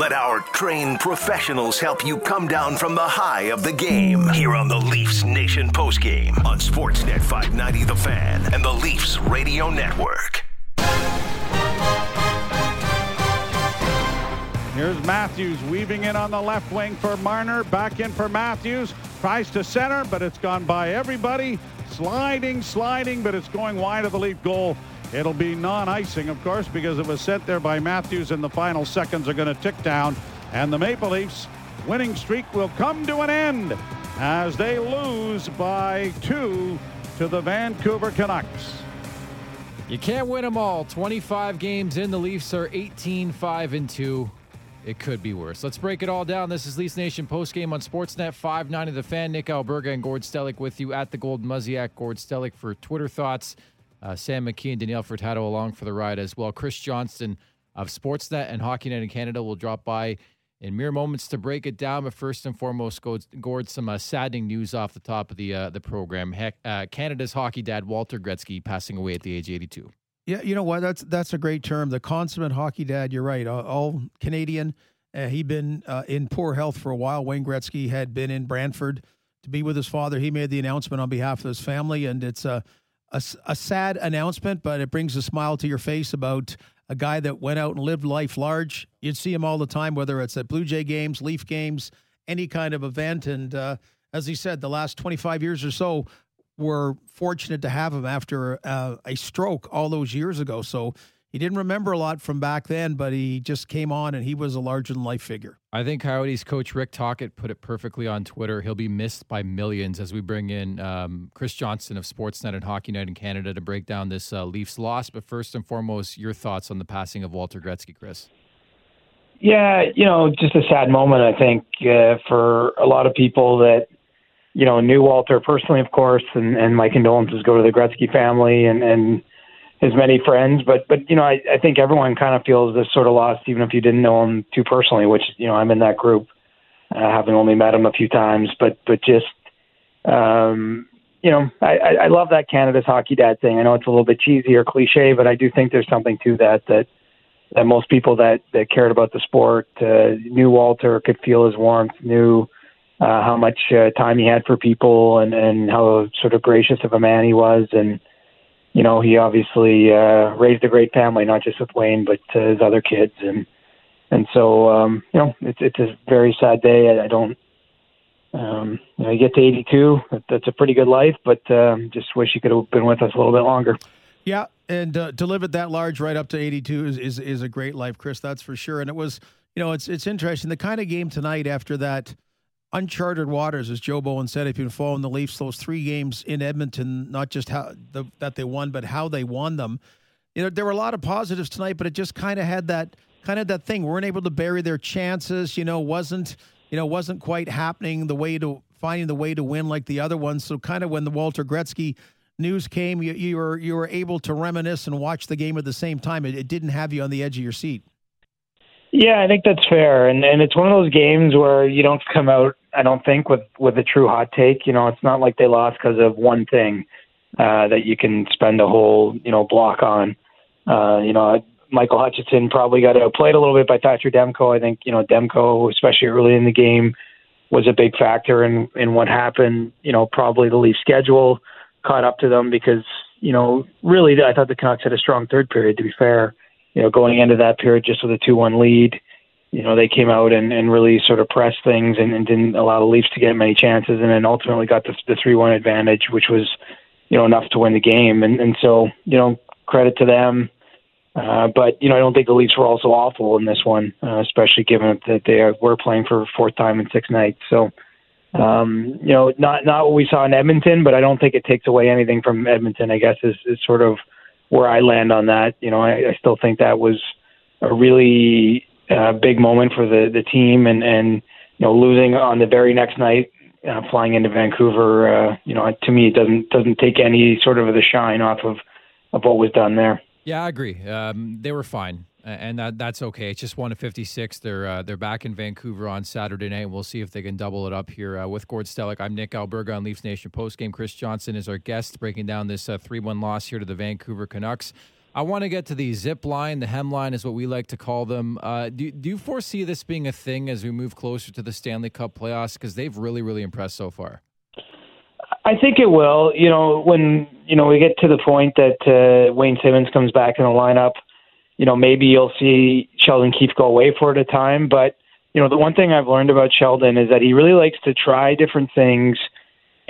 Let our trained professionals help you come down from the high of the game here on the Leafs Nation postgame on Sportsnet 590 The Fan and the Leafs Radio Network. Here's Matthews weaving in on the left wing for Marner. Back in for Matthews. Tries to center, but it's gone by everybody. Sliding, sliding, but it's going wide of the Leaf goal. It'll be non-icing, of course, because it was sent there by Matthews, and the final seconds are going to tick down. And the Maple Leafs winning streak will come to an end as they lose by two to the Vancouver Canucks. You can't win them all. 25 games in, the Leafs are 18 5 and 2. It could be worse. Let's break it all down. This is Leafs Nation postgame on Sportsnet 590 The Fan. Nick Alberga and Gord Stellick with you at the Gold Muzziak. Gord Stellick for Twitter thoughts. Uh, Sam McKee and Danielle Furtado along for the ride as well. Chris Johnston of Sportsnet and Hockey Night in Canada will drop by in mere moments to break it down. But first and foremost, Gord, some uh, saddening news off the top of the uh, the program. Heck, uh, Canada's hockey dad Walter Gretzky passing away at the age of 82. Yeah, you know what? That's that's a great term. The consummate hockey dad. You're right. All, all Canadian. Uh, he'd been uh, in poor health for a while. Wayne Gretzky had been in Brantford to be with his father. He made the announcement on behalf of his family, and it's a a, a sad announcement, but it brings a smile to your face about a guy that went out and lived life large. You'd see him all the time, whether it's at Blue Jay games, Leaf games, any kind of event. And uh, as he said, the last 25 years or so, we're fortunate to have him after uh, a stroke all those years ago. So he didn't remember a lot from back then, but he just came on and he was a larger than life figure. I think Coyotes coach Rick Tocchet put it perfectly on Twitter. He'll be missed by millions as we bring in um, Chris Johnston of Sportsnet and Hockey Night in Canada to break down this uh, Leafs loss. But first and foremost, your thoughts on the passing of Walter Gretzky, Chris. Yeah, you know, just a sad moment, I think, uh, for a lot of people that, you know, knew Walter personally, of course, and, and my condolences go to the Gretzky family and, and his many friends, but but you know I, I think everyone kind of feels this sort of loss, even if you didn't know him too personally. Which you know I'm in that group, uh, having only met him a few times, but but just um, you know I, I love that Canada's hockey dad thing. I know it's a little bit cheesy or cliche, but I do think there's something to that that that most people that that cared about the sport uh, knew Walter, could feel his warmth, knew. Uh, how much uh, time he had for people and, and how sort of gracious of a man he was and you know, he obviously uh, raised a great family, not just with Wayne, but uh, his other kids, and and so um, you know, it's it's a very sad day. I, I don't, um, you know, you get to 82, that's a pretty good life, but um, just wish he could have been with us a little bit longer. Yeah, and uh, delivered that large right up to 82 is, is is a great life, Chris. That's for sure. And it was, you know, it's it's interesting the kind of game tonight after that uncharted waters, as Joe Bowen said. If you've been following the Leafs, those three games in Edmonton, not just how the, that they won, but how they won them. You know, there were a lot of positives tonight, but it just kind of had that kind of that thing. weren't able to bury their chances. You know, wasn't you know wasn't quite happening the way to finding the way to win like the other ones. So kind of when the Walter Gretzky news came, you, you were you were able to reminisce and watch the game at the same time. It, it didn't have you on the edge of your seat. Yeah, I think that's fair, and and it's one of those games where you don't come out I don't think with with a true hot take. You know, it's not like they lost because of one thing uh, that you can spend a whole you know block on. Uh, you know, Michael Hutchinson probably got outplayed a little bit by Thatcher Demko. I think you know Demko, especially early in the game, was a big factor in in what happened. You know, probably the Leaf schedule caught up to them because you know really I thought the Canucks had a strong third period. To be fair, you know, going into that period just with a two one lead you know, they came out and, and really sort of pressed things and, and didn't allow the Leafs to get many chances, and then ultimately got the the three one advantage, which was, you know, enough to win the game. And and so, you know, credit to them. Uh, but you know, I don't think the Leafs were also awful in this one, uh, especially given that they were playing for fourth time in six nights. So, um, you know, not not what we saw in Edmonton, but I don't think it takes away anything from Edmonton. I guess is, is sort of where I land on that. You know, I, I still think that was a really uh, big moment for the the team, and and you know losing on the very next night, uh, flying into Vancouver. Uh, you know, to me, it doesn't doesn't take any sort of the shine off of of what was done there. Yeah, I agree. Um, they were fine, and that that's okay. It's just one to fifty six. They're uh, they're back in Vancouver on Saturday night. We'll see if they can double it up here uh, with Gord Stellick. I'm Nick Alberga on Leafs Nation postgame. Chris Johnston is our guest, breaking down this uh, three one loss here to the Vancouver Canucks. I want to get to the zip line. The hem line is what we like to call them. Uh, do, do you foresee this being a thing as we move closer to the Stanley Cup playoffs? Because they've really, really impressed so far. I think it will. You know, when you know we get to the point that uh, Wayne Simmonds comes back in the lineup, you know, maybe you'll see Sheldon Keefe go away for it a time. But you know, the one thing I've learned about Sheldon is that he really likes to try different things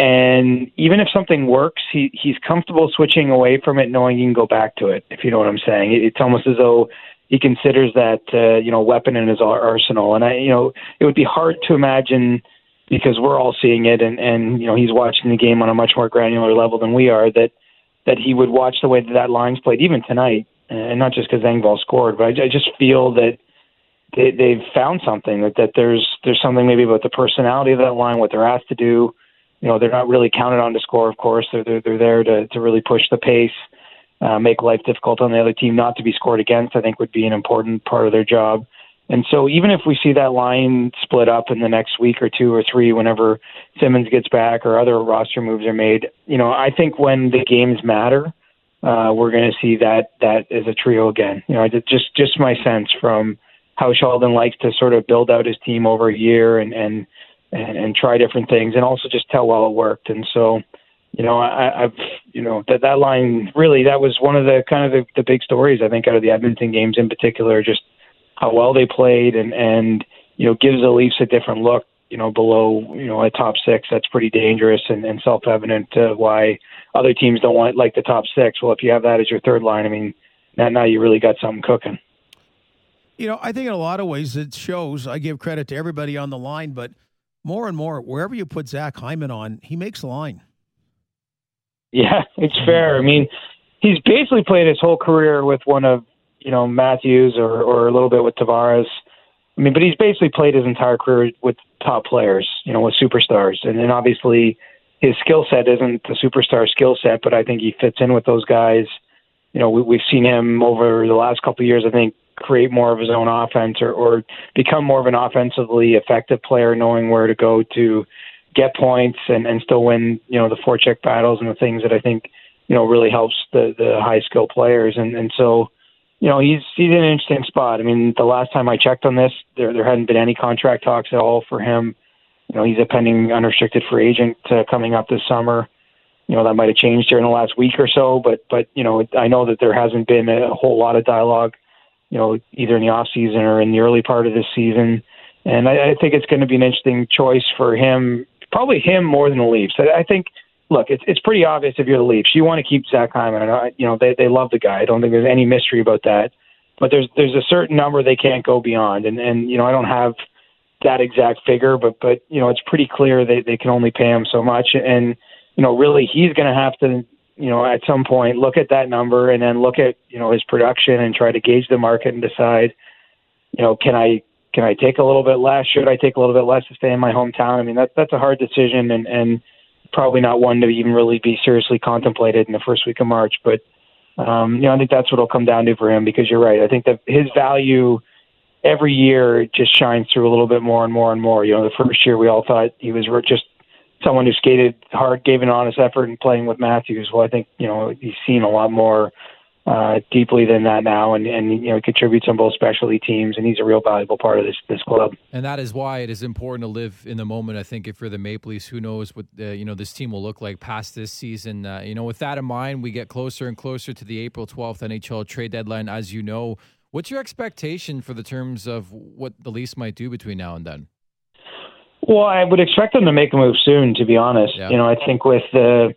and even if something works, he he's comfortable switching away from it, knowing he can go back to it. If you know what I'm saying, it's almost as though he considers that uh, you know weapon in his arsenal. And I, you know, it would be hard to imagine because we're all seeing it, and and you know he's watching the game on a much more granular level than we are. That that he would watch the way that that line's played, even tonight, and not just because Engvall scored, but I, I just feel that they, they've found something that that there's there's something maybe about the personality of that line, what they're asked to do you know they're not really counted on to score. Of course, they're they're, they're there to to really push the pace, uh, make life difficult on the other team. Not to be scored against, I think, would be an important part of their job. And so, even if we see that line split up in the next week or two or three, whenever Simmonds gets back or other roster moves are made, you know, I think when the games matter, uh, we're going to see that that as a trio again. You know, just just my sense from how Sheldon likes to sort of build out his team over a year and and and, and try different things, and also just tell well it worked. And so, you know, I, I've you know that that line really that was one of the kind of the, the big stories I think out of the Edmonton games in particular, just how well they played and and you know gives the Leafs a different look. You know, below you know a top six, that's pretty dangerous and, and self-evident uh, why other teams don't want like the top six. Well, if you have that as your third line, I mean, now now you really got something cooking. You know, I think in a lot of ways it shows. I give credit to everybody on the line, but more and more, wherever you put Zach Hyman on, he makes line. Yeah, it's fair. I mean, he's basically played his whole career with one of you know Matthews or or a little bit with Tavares. I mean, but he's basically played his entire career with top players, you know, with superstars, and then obviously his skill set isn't the superstar skill set, but I think he fits in with those guys. You know, we, we've seen him over the last couple of years. I think create more of his own offense or, or become more of an offensively effective player, knowing where to go to get points and, and still win, you know, the forecheck battles and the things that I think, you know, really helps the, the high skill players. And, and so, you know, he's he's in an interesting spot. I mean, the last time I checked on this, there there hadn't been any contract talks at all for him. You know, he's a pending unrestricted free agent uh, coming up this summer. You know, that might have changed during the last week or so, but but you know, I know that there hasn't been a whole lot of dialogue you know, either in the off season or in the early part of this season. And I, I think it's going to be an interesting choice for him, probably him more than the Leafs. I, I think, look, it's it's pretty obvious if you're the Leafs, you want to keep Zach Hyman. And I, you know, they they love the guy. I don't think there's any mystery about that. But there's there's a certain number they can't go beyond, and and you know, I don't have that exact figure, but but you know, it's pretty clear they they can only pay him so much, and you know, really, he's going to have to you know, at some point look at that number and then look at, you know, his production and try to gauge the market and decide, you know, can I can I take a little bit less? Should I take a little bit less to stay in my hometown? I mean, that that's a hard decision and and probably not one to even really be seriously contemplated in the first week of March. But um, you know, I think that's what it'll come down to for him because you're right. I think that his value every year just shines through a little bit more and more and more. You know, the first year we all thought he was just someone who skated hard, gave an honest effort in playing with Matthews. Well, I think you know he's seen a lot more uh, deeply than that now, and and you know contributes on both specialty teams, and he's a real valuable part of this this club. And that is why it is important to live in the moment. I think if you're the Maple Leafs, who knows what uh, you know this team will look like past this season. Uh, you know, with that in mind, we get closer and closer to the April 12th NHL trade deadline. As you know, what's your expectation for the terms of what the Leafs might do between now and then? Well, I would expect them to make a move soon. To be honest, yeah. you know, I think with the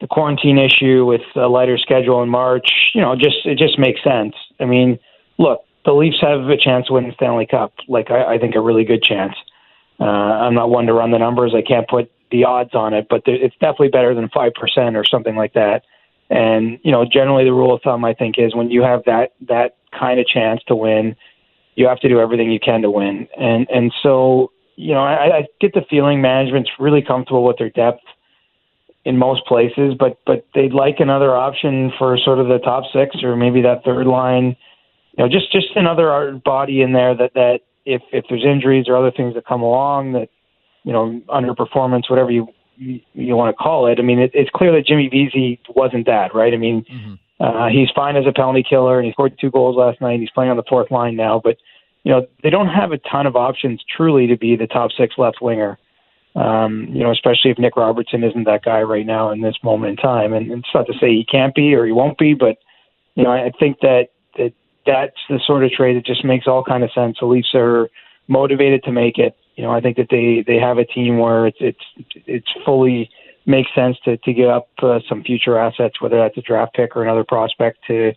the quarantine issue, with a lighter schedule in March, you know, just it just makes sense. I mean, look, the Leafs have a chance to win the Stanley Cup. Like I, I think a really good chance. Uh, I'm not one to run the numbers. I can't put the odds on it, but it's definitely better than five percent or something like that. And you know, generally the rule of thumb I think is when you have that that kind of chance to win, you have to do everything you can to win. And and so you know, I, I get the feeling management's really comfortable with their depth in most places, but but they'd like another option for sort of the top six or maybe that third line. You know, just just another body in there that that if if there's injuries or other things that come along that you know underperformance, whatever you you, you want to call it. I mean, it, it's clear that Jimmy Vesey wasn't that, right? I mean, mm-hmm. Uh, he's fine as a penalty killer, and he scored two goals last night. He's playing on the fourth line now, but you know they don't have a ton of options truly to be the top six left winger. Um, you know, especially if Nick Robertson isn't that guy right now in this moment in time. And, it's not to say he can't be or he won't be, but you know, I think that that that's the sort of trade that just makes all kind of sense. The Leafs are motivated to make it. You know, I think that they they have a team where it's it's it's fully makes sense to to give up uh, some future assets, whether that's a draft pick or another prospect, to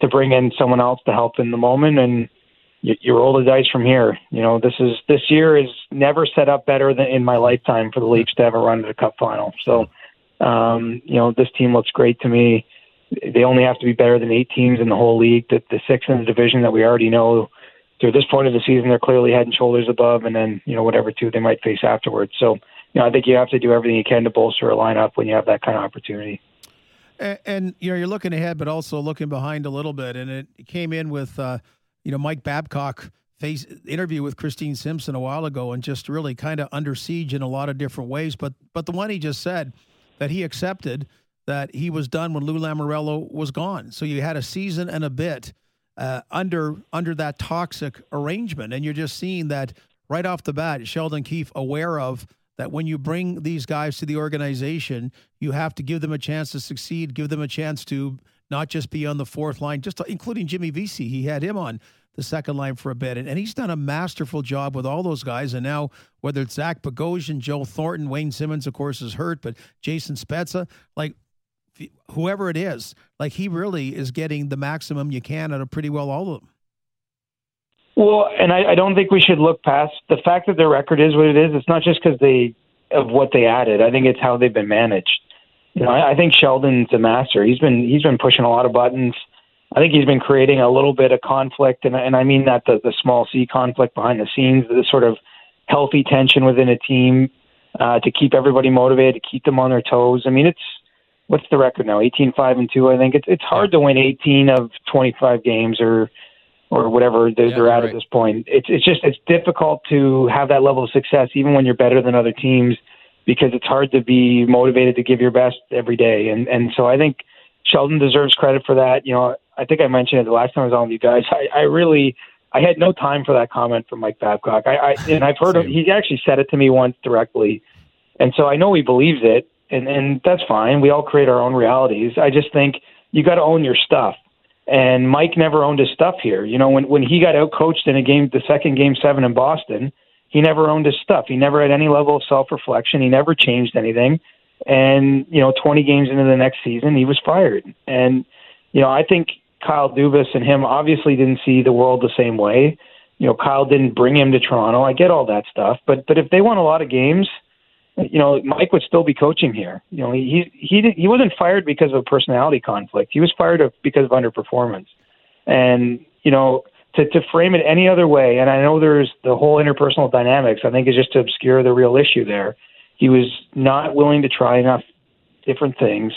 to bring in someone else to help in the moment, and you, roll the dice from here. You know, this is this year is never set up better than in my lifetime for the Leafs to ever run to the Cup final. So, um, you know, this team looks great to me. They only have to be better than eight teams in the whole league. The, the six in the division that we already know through this point of the season, they're clearly head and shoulders above, and then you know whatever two they might face afterwards. So you know, I think you have to do everything you can to bolster a lineup when you have that kind of opportunity. And, and you know, you're looking ahead, but also looking behind a little bit. And it came in with, uh, you know, Mike Babcock face interview with Christine Simpson a while ago, and just really kind of under siege in a lot of different ways. But but the one he just said that he accepted that he was done when Lou Lamoriello was gone. So you had a season and a bit uh, under under that toxic arrangement, and you're just seeing that right off the bat. Sheldon Keefe aware of that when you bring these guys to the organization, you have to give them a chance to succeed, give them a chance to not just be on the fourth line, just including Jimmy Vesey. He had him on the second line for a bit, and, and he's done a masterful job with all those guys. And now, whether it's Zach Bogosian, Joe Thornton, Wayne Simmonds, of course, is hurt, but Jason Spezza, like whoever it is, like he really is getting the maximum you can out of pretty well all of them. Well, and I, I don't think we should look past the fact that their record is what it is. It's not just because they of what they added. I think it's how they've been managed. You know, I, I think Sheldon's a master. He's been he's been pushing a lot of buttons. I think he's been creating a little bit of conflict, and and I mean that the the small C conflict behind the scenes, the sort of healthy tension within a team uh, to keep everybody motivated, to keep them on their toes. I mean, it's what's the record now? 18 5 and 2. I think it's it's hard to win 18 of 25 games or or whatever they're, yeah, they're at right. at this point. It's it's just it's difficult to have that level of success even when you're better than other teams because it's hard to be motivated to give your best every day. And and so I think Sheldon deserves credit for that. You know, I think I mentioned it the last time I was on with you guys. I, I really I had no time for that comment from Mike Babcock. I, I and I've heard him, he actually said it to me once directly, and so I know he believes it, and and that's fine. We all create our own realities. I just think you got to own your stuff and Mike never owned his stuff here. You know, when when he got out coached in a game, the second game seven in Boston, he never owned his stuff. He never had any level of self reflection. He never changed anything. And you know, 20 games into the next season, he was fired. And you know, I think Kyle Dubas and him obviously didn't see the world the same way. You know, Kyle didn't bring him to Toronto. I get all that stuff, but but if they won a lot of games you know, Mike would still be coaching here. You know, he he he he wasn't fired because of personality conflict. He was fired because of underperformance. And you know, to to frame it any other way, and I know there's the whole interpersonal dynamics. I think is just to obscure the real issue there. He was not willing to try enough different things.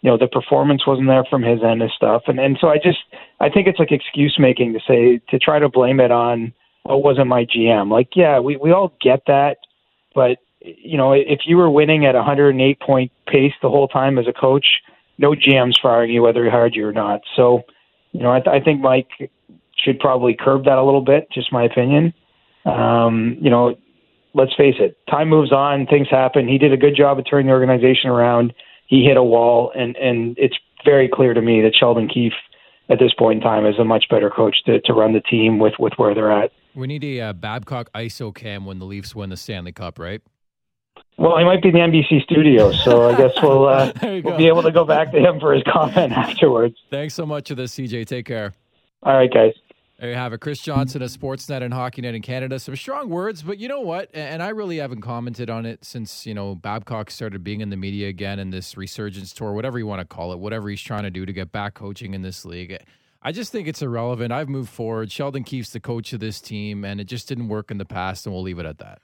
You know, the performance wasn't there from his end and stuff. And and so I just I think it's like excuse making to say to try to blame it on oh, it wasn't my GM. Like, yeah, we we all get that, but you know, if you were winning at a 108 point pace the whole time as a coach, no GM's firing you whether he hired you or not. So, you know, I, th- I think Mike should probably curb that a little bit. Just my opinion. Um, you know, let's face it, time moves on, things happen. He did a good job of turning the organization around. He hit a wall, and and it's very clear to me that Sheldon Keefe at this point in time is a much better coach to, to run the team with with where they're at. We need a uh, Babcock ISO cam when the Leafs win the Stanley Cup, right? Well, he might be in the NBC studios, so I guess we'll uh, we'll be able to go back to him for his comment afterwards. Thanks so much for this, CJ. Take care. All right, guys. There you have it. Chris Johnston of Sportsnet and Hockey Night in Canada. Some strong words, but you know what? And I really haven't commented on it since, you know, Babcock started being in the media again in this resurgence tour, whatever you want to call it, whatever he's trying to do to get back coaching in this league. I just think it's irrelevant. I've moved forward. Sheldon Keefe's the coach of this team, and it just didn't work in the past, and we'll leave it at that.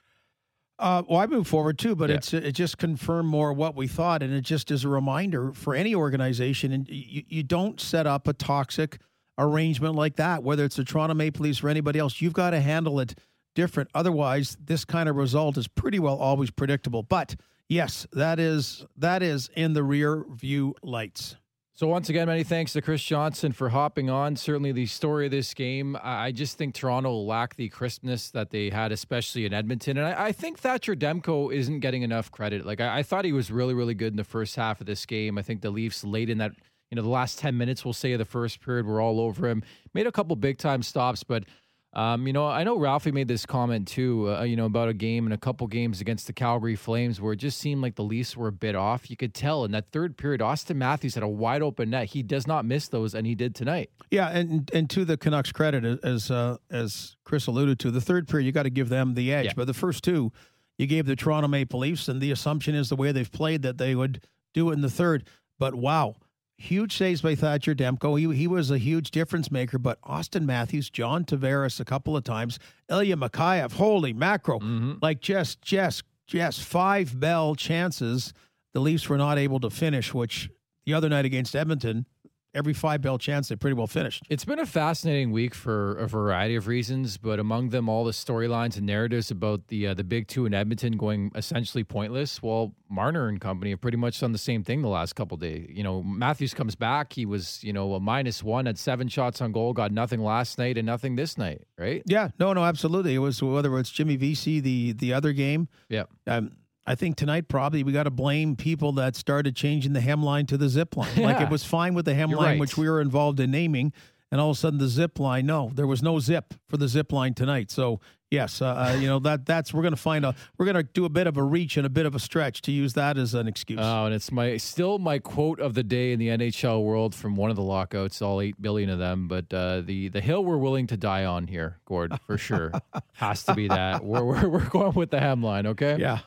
Uh, well, I moved forward too, but yeah. it's it just confirmed more what we thought, and it just is a reminder for any organization. And you, you don't set up a toxic arrangement like that, whether it's the Toronto Maple Leafs or anybody else. You've got to handle it different. Otherwise, this kind of result is pretty well always predictable. But yes, that is that is in the rear view lights. So once again, many thanks to Chris Johnston for hopping on. Certainly, the story of this game, I just think Toronto lacked the crispness that they had, especially in Edmonton. And I, I think Thatcher Demko isn't getting enough credit. Like I, I, thought he was really, really good in the first half of this game. I think the Leafs late in that, you know, the last ten minutes, we'll say, of the first period, were all over him. Made a couple big time stops, but um, you know, I know Ralphie made this comment too, uh, you know, about a game and a couple games against the Calgary Flames where it just seemed like the Leafs were a bit off. You could tell in that third period, Auston Matthews had a wide open net. He does not miss those, and he did tonight. Yeah, and and to the Canucks' credit, as uh, as Chris alluded to, the third period you got to give them the edge, yeah. but the first two you gave the Toronto Maple Leafs, and the assumption is the way they've played that they would do it in the third. But wow, huge saves by Thatcher Demko. He, he was a huge difference maker, but Auston Matthews, John Tavares a couple of times, Ilya Mikheyev, holy macro, mm-hmm. like just, just, just five bell chances. The Leafs were not able to finish, which the other night against Edmonton, every five bell chance they pretty well finished. It's been a fascinating week for a variety of reasons, but among them all the storylines and narratives about the uh, the big two in Edmonton going essentially pointless. Well, Marner and company have pretty much done the same thing the last couple days. You know, Matthews comes back. He was you know a minus one at seven shots on goal, got nothing last night and nothing this night, right? Yeah, no, no, absolutely. It was whether it's Jimmy Vesey the the other game. Yeah. Um, I think tonight probably we got to blame people that started changing the hemline to the zip line. Yeah. Like it was fine with the hemline, right. which we were involved in naming, and all of a sudden the zip line. No, there was no zip for the zip line tonight. So yes, uh, uh, you know that that's we're going to find a we're going to do a bit of a reach and a bit of a stretch to use that as an excuse. Oh, and it's my still my quote of the day in the NHL world from one of the lockouts, all eight billion of them. But uh, the the hill we're willing to die on here, Gord, for sure, has to be that. We're, we're we're going with the hemline, okay? Yeah.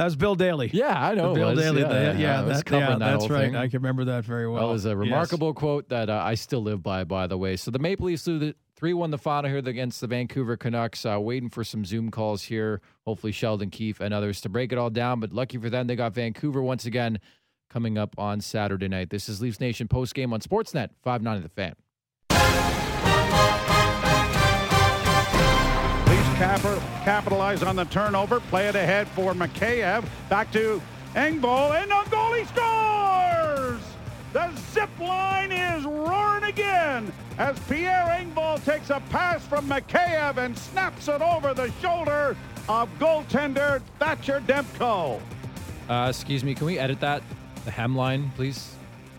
That was Bill Daly. Yeah, I know. Bill Daly. Yeah, yeah, yeah, that, yeah that's right. Thing. I can remember that very well. That was a remarkable yes. quote that uh, I still live by, by the way. So the Maple Leafs threw the 3 1 the final here against the Vancouver Canucks. Uh, waiting for some Zoom calls here. Hopefully, Sheldon Keefe and others to break it all down. But lucky for them, they got Vancouver once again coming up on Saturday night. This is Leafs Nation post game on Sportsnet 590 The Fan. Capitalize on the turnover. Play it ahead for Mikheyev. Back to Engvall, and a goal he scores! The zip line is roaring again as Pierre Engvall takes a pass from Mikheyev and snaps it over the shoulder of goaltender Thatcher Demko. Uh, excuse me, can we edit that? The hem line, please?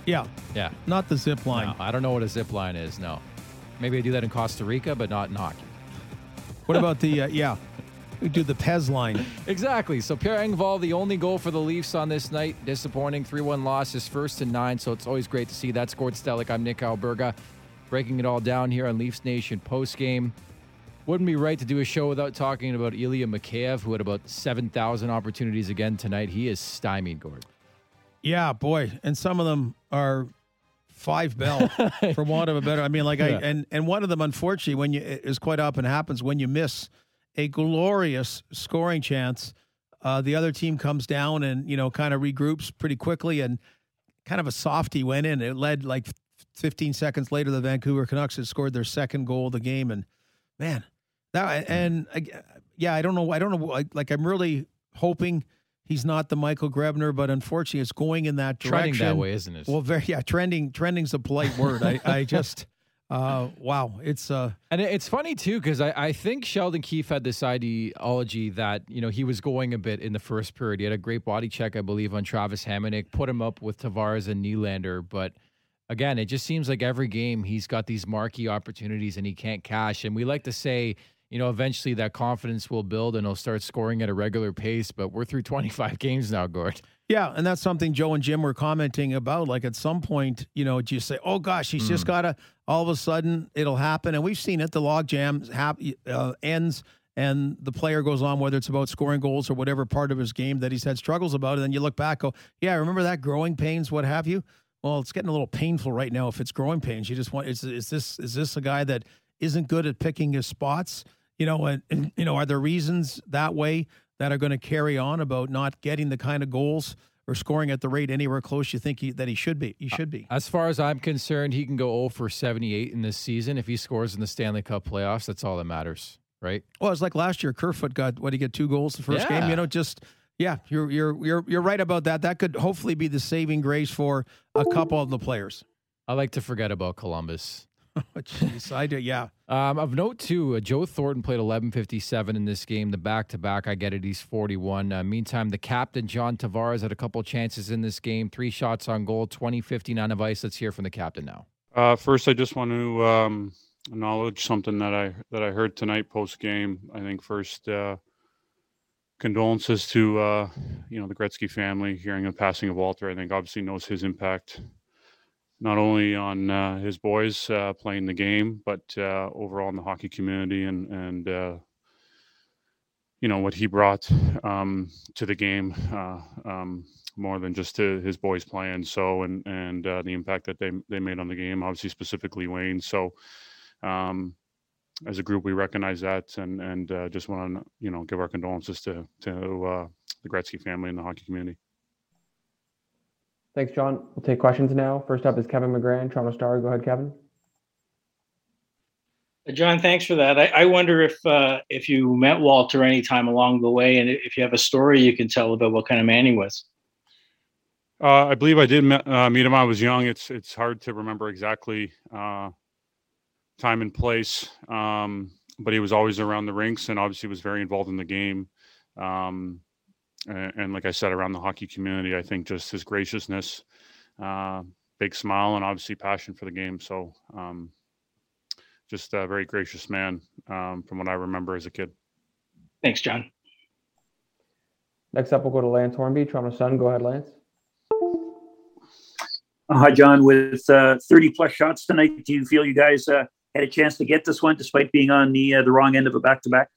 Yeah. Yeah. Not the zip line. No, I don't know what a zip line is, no. Maybe I do that in Costa Rica, but not in hockey. What about the, uh, yeah, we do the Pez line. Exactly. So Pierre Engvall, the only goal for the Leafs on this night. Disappointing 3 1 loss, his first and nine. So it's always great to see that. Gord Stellick. I'm Nick Alberga. Breaking it all down here on Leafs Nation post game. Wouldn't be right to do a show without talking about Ilya Mikheyev, who had about 7,000 opportunities again tonight. He is stymied, Gord. Yeah, boy. And some of them are five bell for want of a better. I mean, like I and and one of them, unfortunately, when you is quite often happens when you miss a glorious scoring chance. Uh, the other team comes down and you know kind of regroups pretty quickly and kind of a softy went in. It led like 15 seconds later. The Vancouver Canucks had scored their second goal of the game, and man, that and yeah, I don't know. I don't know. Like I'm really hoping he's not the Michael Grabner, but unfortunately, it's going in that direction. Trending that way, isn't it? Well, very yeah. Trending, trending's a polite word. I, I just. Uh, wow, it's uh, and it's funny too because I, I think Sheldon Keefe had this ideology that you know he was going a bit in the first period. He had a great body check, I believe, on Travis Hamonic, put him up with Tavares and Nylander. But again, it just seems like every game he's got these marquee opportunities and he can't cash. And we like to say you know, eventually that confidence will build and he'll start scoring at a regular pace. But we're through 25 games now, Gord. Yeah, and that's something Joe and Jim were commenting about. Like at some point, you know, do you say, "Oh gosh, he's mm. just got to"? All of a sudden, it'll happen, and we've seen it. The log jam hap- uh, ends, and the player goes on, whether it's about scoring goals or whatever part of his game that he's had struggles about, and then you look back, go, "Yeah, remember that growing pains, what have you." Well, it's getting a little painful right now. If it's growing pains, you just want is is this is this a guy that isn't good at picking his spots? You know, and, and you know, are there reasons that way that are going to carry on about not getting the kind of goals or scoring at the rate anywhere close you think he, that he should be. He should be. As far as I'm concerned, he can go 0 for 78 in this season. If he scores in the Stanley Cup playoffs, that's all that matters, right? Well, it's like last year. Kerfoot got what? He get two goals the first yeah. game. You know, just yeah, you're you're you're you're right about that. That could hopefully be the saving grace for a couple of the players. I like to forget about Columbus. oh, jeez, I do. Yeah. Um, of note too, uh, Joe Thornton played 11:57 in this game. The back-to-back, I get it. He's 41. Uh, meantime, the captain John Tavares had a couple chances in this game. Three shots on goal, 20-15 of ice. Let's hear from the captain now. Uh, first, I just want to um, acknowledge something that I that I heard tonight post game. I think first uh, condolences to uh, you know the Gretzky family hearing the passing of Walter. I think obviously knows his impact not only on uh, his boys uh, playing the game, but uh, overall in the hockey community and and uh, you know what he brought um, to the game uh, um, more than just to his boys playing. So and and uh, the impact that they they made on the game, obviously specifically Wayne. So. Um, as a group, we recognize that, and and just want to you know give our condolences to to the Gretzky family and the hockey community. Thanks, John. We'll take questions now. First up is Kevin McGran, Toronto Star. Go ahead, Kevin. Uh, John, thanks for that. I, I wonder if uh, if you met Walter any time along the way, and if you have a story you can tell about what kind of man he was. Uh, I believe I did met, uh, meet him. I was young. It's it's hard to remember exactly uh, time and place, um, but he was always around the rinks and obviously was very involved in the game. Um, and, and, like I said, around the hockey community, I think just his graciousness, uh, big smile, and obviously passion for the game. So, um, just a very gracious man um, from what I remember as a kid. Thanks, John. Next up, we'll go to Lance Hornby, Toronto Sun. Go ahead, Lance. Hi, John. With uh, 30 plus shots tonight, do you feel you guys uh, had a chance to get this one despite being on the uh, the wrong end of a back to back?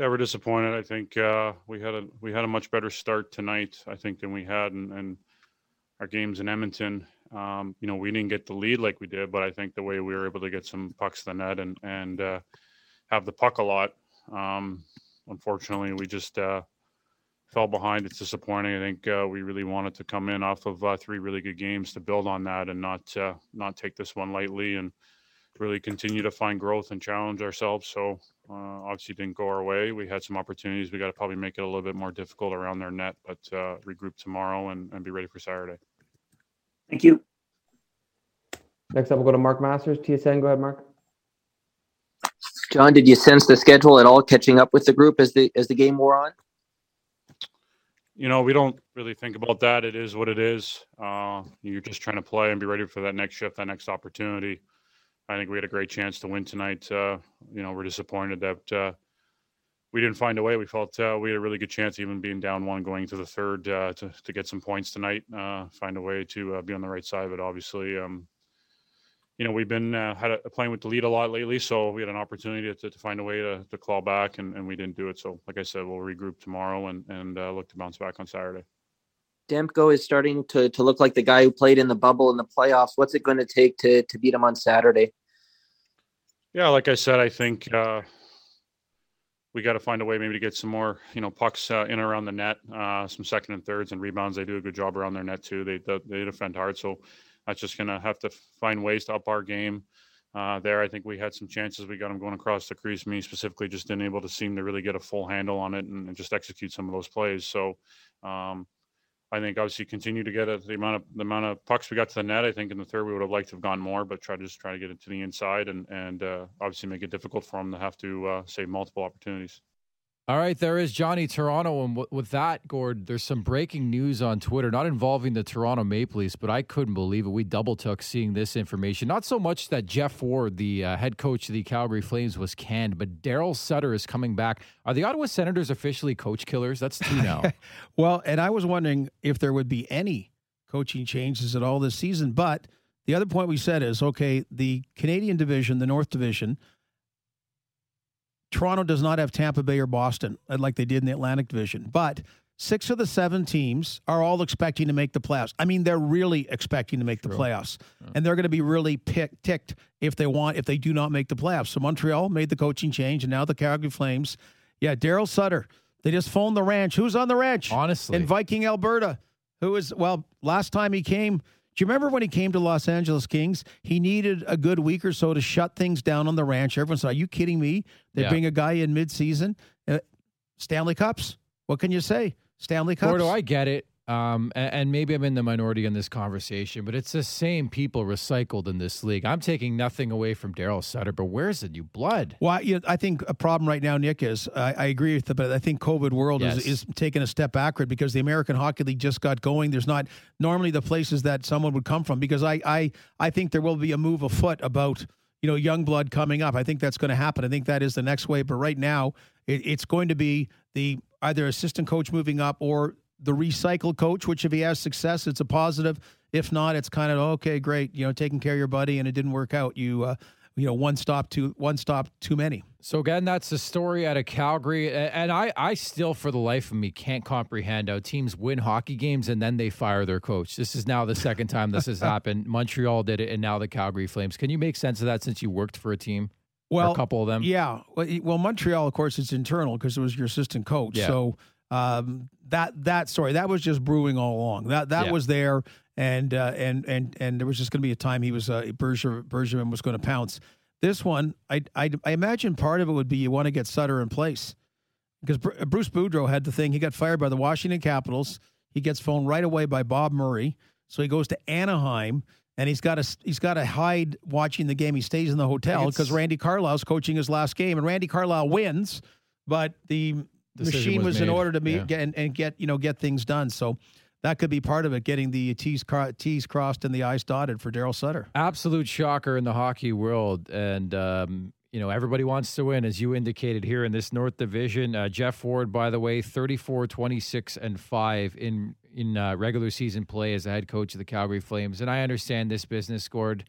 Yeah, we're disappointed. I think uh, we had a we had a much better start tonight. I think than we had, and, and our games in Edmonton. Um, you know, we didn't get the lead like we did, but I think the way we were able to get some pucks to the net and and uh, have the puck a lot. Um, unfortunately, we just uh, fell behind. It's disappointing. I think uh, we really wanted to come in off of uh, three really good games to build on that and not uh, not take this one lightly and really continue to find growth and challenge ourselves. So uh, obviously didn't go our way. We had some opportunities. We got to probably make it a little bit more difficult around their net, but uh, regroup tomorrow and, and be ready for Saturday. Thank you. Next up, we'll go to Mark Masters, TSN. Go ahead, Mark. John, did you sense the schedule at all catching up with the group as the as the game wore on? You know, we don't really think about that. It is what it is. Uh, you're just trying to play and be ready for that next shift, that next opportunity. I think we had a great chance to win tonight. Uh, you know, we're disappointed that uh, we didn't find a way. We felt uh, we had a really good chance, even being down one going to the third, uh, to to get some points tonight. Uh, find a way to uh, be on the right side. But obviously, um, you know, we've been had a, playing with the lead a lot lately, so we had an opportunity to, to find a way to, to claw back, and, and we didn't do it. So, like I said, we'll regroup tomorrow and and look to bounce back on Saturday. Demko is starting to, to look like the guy who played in the bubble in the playoffs. What's it going to take to, to beat him on Saturday? Yeah, like I said, I think uh, we got to find a way maybe to get some more, you know, pucks uh, in and around the net, uh, some second and thirds and rebounds. They do a good job around their net too. They they defend hard, so that's just gonna have to find ways to up our game. Uh, there, I think we had some chances. We got them going across the crease. Me specifically, just didn't able to seem to really get a full handle on it and, and just execute some of those plays. So, um, I think obviously continue to get a, the amount of the amount of pucks we got to the net. I think in the third we would have liked to have gone more, but try to just try to get it to the inside and and uh, obviously make it difficult for them to have to uh, save multiple opportunities. All right, there is Johnny Toronto. And w- with that, Gord, there's some breaking news on Twitter, not involving the Toronto Maple Leafs, but I couldn't believe it. We double took seeing this information. Not so much that Geoff Ward, the uh, head coach of the Calgary Flames, was canned, but Daryl Sutter is coming back. Are the Ottawa Senators officially coach killers? That's two now. well, and I was wondering if there would be any coaching changes at all this season. But the other point we said is okay, the Canadian division, the North Division, Toronto does not have Tampa Bay or Boston uh, like they did in the Atlantic Division, but six of the seven teams are all expecting to make the playoffs. I mean, they're really expecting to make the playoffs, yeah. and they're going to be really pick, ticked if they want if they do not make the playoffs. So Montreal made the coaching change, and now the Calgary Flames. Yeah, Daryl Sutter. They just phoned the ranch. Who's on the ranch? Honestly, in Viking, Alberta. Who is well? Last time he came, do you remember when he came to Los Angeles Kings? He needed a good week or so to shut things down on the ranch. Everyone said, Are you kidding me? They yeah. bring a guy in midseason. Uh, Stanley Cups. What can you say? Stanley Cups. Or do I get it? Um, and, and, maybe I'm in the minority in this conversation, but it's the same people recycled in this league. I'm taking nothing away from Daryl Sutter, but where's the new blood? Well, you know, I think a problem right now, Nick, is I, I agree with it, but I think COVID world yes. is, is taking a step backward because the American Hockey League just got going. There's not normally the places that someone would come from because I I, I think there will be a move afoot about you know young blood coming up. I think that's going to happen. I think that is the next wave. But right now, it, it's going to be the either assistant coach moving up or the recycled coach, which if he has success, it's a positive. If not, it's kind of okay, great. You know, taking care of your buddy and it didn't work out. You, uh, you know, one stop too one stop too many. So again, that's the story out of Calgary, and I, I still, for the life of me, can't comprehend how teams win hockey games and then they fire their coach. This is now the second time this has happened. Montreal did it, and now the Calgary Flames. Can you make sense of that since you worked for a team? Well, a couple of them. Yeah. Well, Montreal, of course, it's internal because it was your assistant coach. Yeah. So um, that that story that was just brewing all along. That that yeah. was there, and uh, and and and there was just going to be a time he was uh, Berger, Bergevin was going to pounce. This one, I, I I imagine part of it would be you want to get Sutter in place because Bruce Boudreau had the thing. He got fired by the Washington Capitals. He gets phoned right away by Bob Murray, so he goes to Anaheim and he's got to he's got to hide watching the game. He stays in the hotel because Randy Carlyle's coaching his last game, and Randy Carlyle wins, but the machine was, was in order to meet yeah. get, and, and, get you know get things done. So that could be part of it, getting the T's, T's crossed and the I's dotted for Daryl Sutter. Absolute shocker in the hockey world, and um, you know everybody wants to win, as you indicated here in this North Division. Uh, Geoff Ward, by the way, 34, 26, and five in in uh, regular season play as the head coach of the Calgary Flames, and I understand this business scored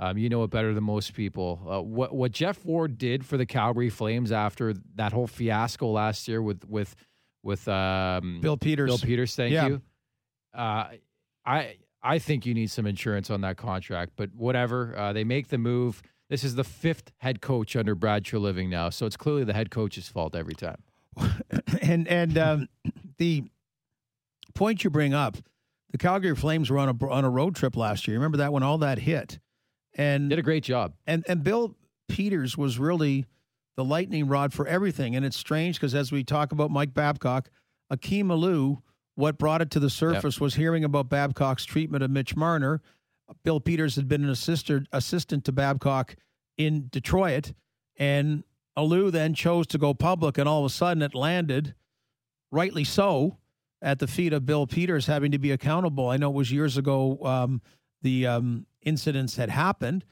um, you know it better than most people. Uh, what what Geoff Ward did for the Calgary Flames after that whole fiasco last year with with with um, Bill Peters. Bill Peters, thank yeah. you. Uh, I I think you need some insurance on that contract, but whatever. Uh, they make the move. This is the fifth head coach under Brad Treliving now, so it's clearly the head coach's fault every time. and and um, the point you bring up, the Calgary Flames were on a on a road trip last year. Remember that when all that hit and did a great job. And and Bill Peters was really the lightning rod for everything. And it's strange because as we talk about Mike Babcock, Akim Aliu, what brought it to the surface yep. was hearing about Babcock's treatment of Mitch Marner. Bill Peters had been an assistant assistant to Babcock in Detroit, and Aliu then chose to go public, and all of a sudden it landed, rightly so, at the feet of Bill Peters having to be accountable. I know it was years ago. Um, the um, incidents had happened.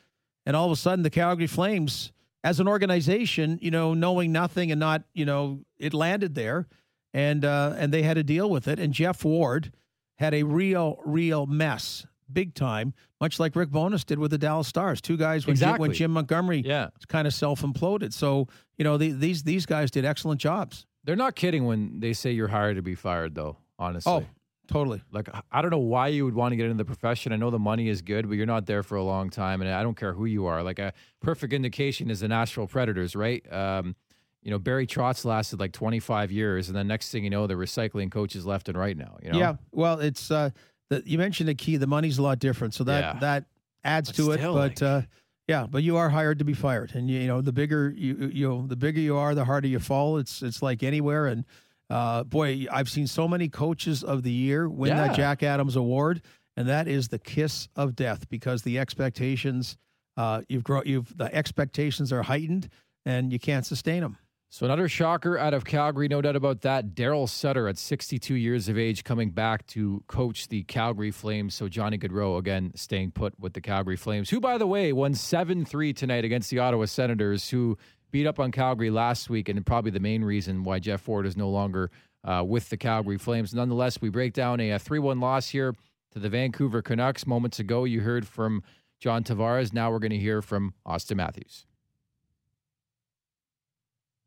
And all of a sudden, the Calgary Flames, as an organization, you know, knowing nothing and not, you know, it landed there, and uh, and they had to deal with it. And Geoff Ward had a real, real mess, big time, much like Rick Bowness did with the Dallas Stars. Two guys when, exactly. Jim, when Jim Montgomery yeah. kind of self imploded. So you know, the, these these guys did excellent jobs. They're not kidding when they say you're hired to be fired, though. Honestly. Oh, Totally. Like I don't know why you would want to get into the profession. I know the money is good, but you're not there for a long time, and I don't care who you are. Like a perfect indication is the Nashville Predators, right? Um, you know, Barry Trotz lasted like 25 years, and then next thing you know, they're recycling coaches left and right now. You know? Yeah. Well, it's uh, the, you mentioned a key. The money's a lot different, so that yeah. that adds but to it. But like, uh, yeah, but you are hired to be fired, and you, you know the bigger you you know the bigger you are, the harder you fall. It's it's like anywhere, and uh, boy, I've seen so many coaches of the year win yeah. that Jack Adams award, and that is the kiss of death because the expectations uh, you've grown, you've the expectations are heightened, and you can't sustain them. So another shocker out of Calgary, no doubt about that. Daryl Sutter at 62 years of age coming back to coach the Calgary Flames. So Johnny Gaudreau again staying put with the Calgary Flames, who by the way won 7-3 tonight against the Ottawa Senators, who beat up on Calgary last week, and probably the main reason why Geoff Ward is no longer uh, with the Calgary Flames. Nonetheless, we break down a 3 1 loss here to the Vancouver Canucks. Moments ago, you heard from John Tavares. Now we're going to hear from Auston Matthews.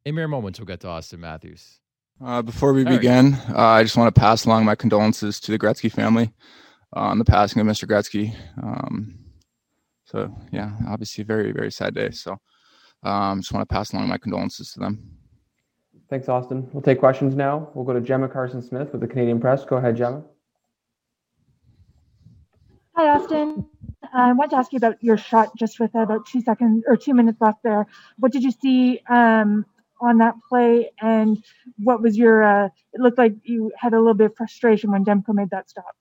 In mere moments, we'll get to Auston Matthews. Uh, before we All begin, right. uh, I just want to pass along my condolences to the Gretzky family on the passing of Mr. Gretzky. Um, so, yeah, obviously a very, very sad day. So, um, just want to pass along my condolences to them. Thanks, Auston. We'll take questions now. We'll go to Gemma Karstens-Smith with the Canadian Press. Go ahead, Gemma. Hi, Auston. I want to ask you about your shot just with about two seconds or two minutes left there. What did you see um, on that play, and what was your? Uh, it looked like you had a little bit of frustration when Demko made that stop.